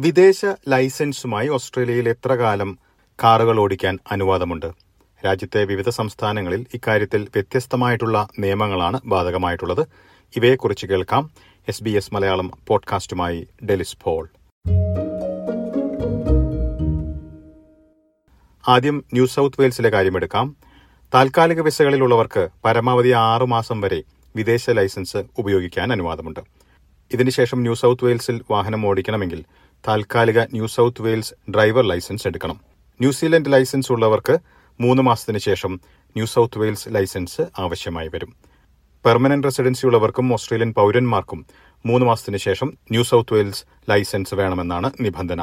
വിദേശ ലൈസൻസുമായി ഓസ്ട്രേലിയയിൽ എത്ര കാലം കാറുകൾ ഓടിക്കാൻ അനുവാദമുണ്ട്? രാജ്യത്തെ വിവിധ സംസ്ഥാനങ്ങളിൽ ഇക്കാര്യത്തിൽ വ്യത്യസ്തമായിട്ടുള്ള നിയമങ്ങളാണ് ബാധകമായിട്ടുള്ളത്. ഇവയെക്കുറിച്ച് കേൾക്കാം എസ് ബി എസ് മലയാളം പോഡ്കാസ്റ്റുമായി ഡെലിസ് പോൾ. ആദ്യം ന്യൂ സൗത്ത് വെയിൽസിലെ കാര്യമെടുക്കാം. താൽക്കാലിക വിസകളിലുള്ളവർക്ക് പരമാവധി ആറു മാസം വരെ വിദേശ ലൈസൻസ് ഉപയോഗിക്കാൻ അനുവാദമുണ്ട്. ഇതിനുശേഷം ന്യൂ സൗത്ത് വെയിൽസിൽ വാഹനം ഓടിക്കണമെങ്കിൽ താൽക്കാലിക new south Wales driver licence എടുക്കണം. ന്യൂസിലൻഡ് ലൈസൻസ് ഉള്ളവർക്ക് മൂന്ന് മാസത്തിന് ശേഷം ന്യൂ സൗത്ത് വെയിൽസ് ലൈസൻസ് ആവശ്യമായി വരും. പെർമനന്റ് റെസിഡൻസി ഉള്ളവർക്കും ഓസ്ട്രേലിയൻ പൌരന്മാർക്കും മൂന്ന് മാസത്തിന് ശേഷം ന്യൂ സൗത്ത് വെയിൽസ് ലൈസൻസ് വേണമെന്നാണ് നിബന്ധന.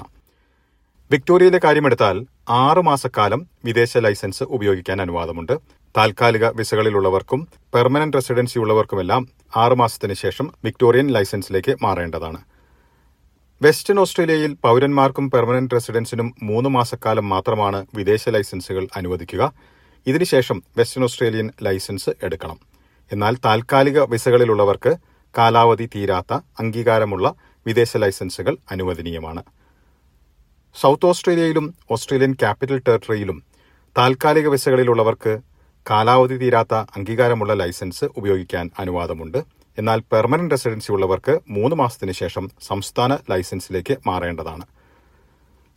വിക്ടോറിയയിലെ കാര്യമെടുത്താൽ ആറ് മാസക്കാലം വിദേശ ലൈസൻസ് ഉപയോഗിക്കാൻ അനുവാദമുണ്ട്. താൽക്കാലിക വിസകളിലുള്ളവർക്കും പെർമനന്റ് റെസിഡൻസി ഉള്ളവർക്കുമെല്ലാം ആറ് മാസത്തിന് ശേഷം വിക്ടോറിയൻ ലൈസൻസിലേക്ക് മാറേണ്ടതാണ്. വെസ്റ്റേൺ ഓസ്ട്രേലിയയിൽ പൌരന്മാർക്കും പെർമനന്റ് റെസിഡൻസിനും മൂന്ന് മാസക്കാലം മാത്രമാണ് വിദേശ ലൈസൻസുകൾ അനുവദിക്കുക. ഇതിനുശേഷം വെസ്റ്റേൺ ഓസ്ട്രേലിയൻ ലൈസൻസ് എടുക്കണം. എന്നാൽ താൽക്കാലിക വിസകളിലുള്ളവർക്ക് കാലാവധി തീരാത്ത അംഗീകാരമുള്ള വിദേശ ലൈസൻസുകൾ അനുവദനീയമാണ്. സൗത്ത് ഓസ്ട്രേലിയയിലും ഓസ്ട്രേലിയൻ ക്യാപിറ്റൽ ടെറിട്ടറിയിലും താൽക്കാലിക വിസകളിലുള്ളവർക്ക് കാലാവധി തീരാത്ത അംഗീകാരമുള്ള ലൈസൻസ് ഉപയോഗിക്കാൻ അനുവാദമുണ്ട്. എന്നാൽ പെർമനന്റ് റെസിഡൻസി ഉള്ളവർക്ക് മൂന്ന് മാസത്തിന് ശേഷം സംസ്ഥാന ലൈസൻസിലേക്ക് മാറേണ്ടതാണ്.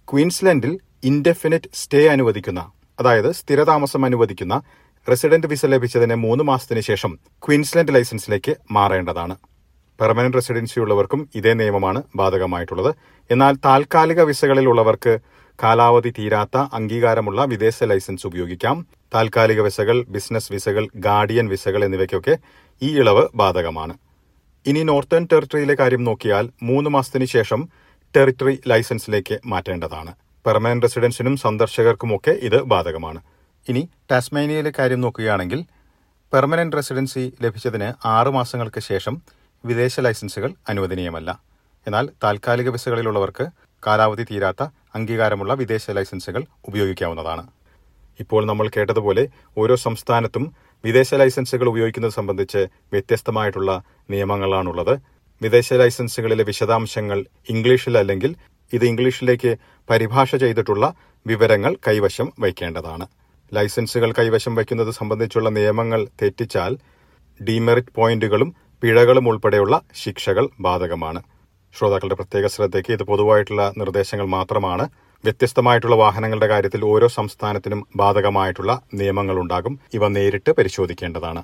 ക്വീൻസ്ലൻഡിൽ ഇൻഡെഫിനിറ്റ് സ്റ്റേ അനുവദിക്കുന്ന അതായത് സ്ഥിരതാമസം അനുവദിക്കുന്ന റെസിഡന്റ് വിസ ലഭിച്ചതിന് മൂന്ന് മാസത്തിന് ശേഷം ക്വീൻസ്ലൻഡ് ലൈസൻസിലേക്ക് മാറേണ്ടതാണ്. പെർമനന്റ് റെസിഡൻസി ഉള്ളവർക്കും ഇതേ നിയമമാണ് ബാധകമായിട്ടുള്ളത്. എന്നാൽ താൽക്കാലിക വിസകളിൽ ഉള്ളവർക്ക് കാലാവധി തീരാത്ത അംഗീകാരമുള്ള വിദേശ ലൈസൻസ് ഉപയോഗിക്കാം. താൽക്കാലിക വിസകൾ ബിസിനസ് വിസകൾ ഗാർഡിയൻ വിസകൾ എന്നിവയ്ക്കൊക്കെ ഈ ഇളവ് ബാധകമാണ്. ഇനി നോർത്തേൺ ടെറിട്ടറിയിലെ കാര്യം നോക്കിയാൽ മൂന്ന് മാസത്തിന് ശേഷം ടെറിട്ടറി ലൈസൻസിലേക്ക് മാറ്റേണ്ടതാണ്. പെർമനന്റ് റെസിഡൻസിനും സന്ദർശകർക്കുമൊക്കെ ഇത് ബാധകമാണ്. ഇനി ടാസ്മേനിയയിലെ കാര്യം നോക്കുകയാണെങ്കിൽ പെർമനന്റ് റെസിഡൻസി ലഭിച്ചതിന് ആറു മാസങ്ങൾക്ക് ശേഷം വിദേശ ലൈസൻസുകൾ അനുവദനീയമല്ല. എന്നാൽ താൽക്കാലിക വിസകളിലുള്ളവർക്ക് കാലാവധി തീരാത്ത അംഗീകാരമുള്ള വിദേശ ലൈസൻസുകൾ ഉപയോഗിക്കാവുന്നതാണ്. ഇപ്പോൾ നമ്മൾ കേട്ടതുപോലെ ഓരോ സംസ്ഥാനത്തും വിദേശ ലൈസൻസുകൾ ഉപയോഗിക്കുന്നത് സംബന്ധിച്ച് വ്യത്യസ്തമായിട്ടുള്ള നിയമങ്ങളാണുള്ളത്. വിദേശ ലൈസൻസുകളിലെ വിശദാംശങ്ങൾ ഇംഗ്ലീഷിൽ അല്ലെങ്കിൽ ഇത് ഇംഗ്ലീഷിലേക്ക് പരിഭാഷ ചെയ്തിട്ടുള്ള വിവരങ്ങൾ കൈവശം വയ്ക്കേണ്ടതാണ്. ലൈസൻസുകൾ കൈവശം വയ്ക്കുന്നത് സംബന്ധിച്ചുള്ള നിയമങ്ങൾ തെറ്റിച്ചാൽ ഡിമെറിറ്റ് പോയിന്റുകളും പിഴകളും ഉൾപ്പെടെയുള്ള ശിക്ഷകൾ ബാധകമാണ്. ശ്രോതാക്കളുടെ പ്രത്യേക ശ്രദ്ധയ്ക്ക് ഇത് പൊതുവായിട്ടുള്ള നിർദ്ദേശങ്ങൾ മാത്രമാണ്. വ്യത്യസ്തമായിട്ടുള്ള വാഹനങ്ങളുടെ കാര്യത്തിൽ ഓരോ സംസ്ഥാനത്തിനും ബാധകമായിട്ടുള്ള നിയമങ്ങളുണ്ടാകും. ഇവ നേരിട്ട് പരിശോധിക്കേണ്ടതാണ്.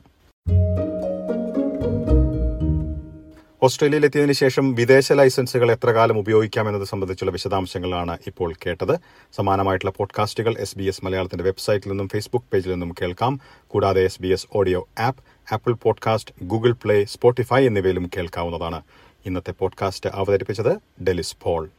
ഓസ്ട്രേലിയയിൽ എത്തിയതിനു ശേഷം വിദേശ ലൈസൻസുകൾ എത്ര കാലം ഉപയോഗിക്കാം എന്നത് സംബന്ധിച്ചുള്ള വിശദാംശങ്ങളാണ് ഇപ്പോൾ കേട്ടത്. സമാനമായിട്ടുള്ള പോഡ്കാസ്റ്റുകൾ എസ് ബി എസ് മലയാളത്തിന്റെ വെബ്സൈറ്റിൽ നിന്നും ഫേസ്ബുക്ക് പേജിൽ നിന്നും കേൾക്കാം. കൂടാതെ S B S audio app Apple podcast Google play Spotify എന്നിവയിലും കേൾക്കാവുന്നതാണ്. ഇന്നത്തെ പോഡ്കാസ്റ്റ് അവതരിപ്പിച്ചത് ഡെലിസ് പോൾ.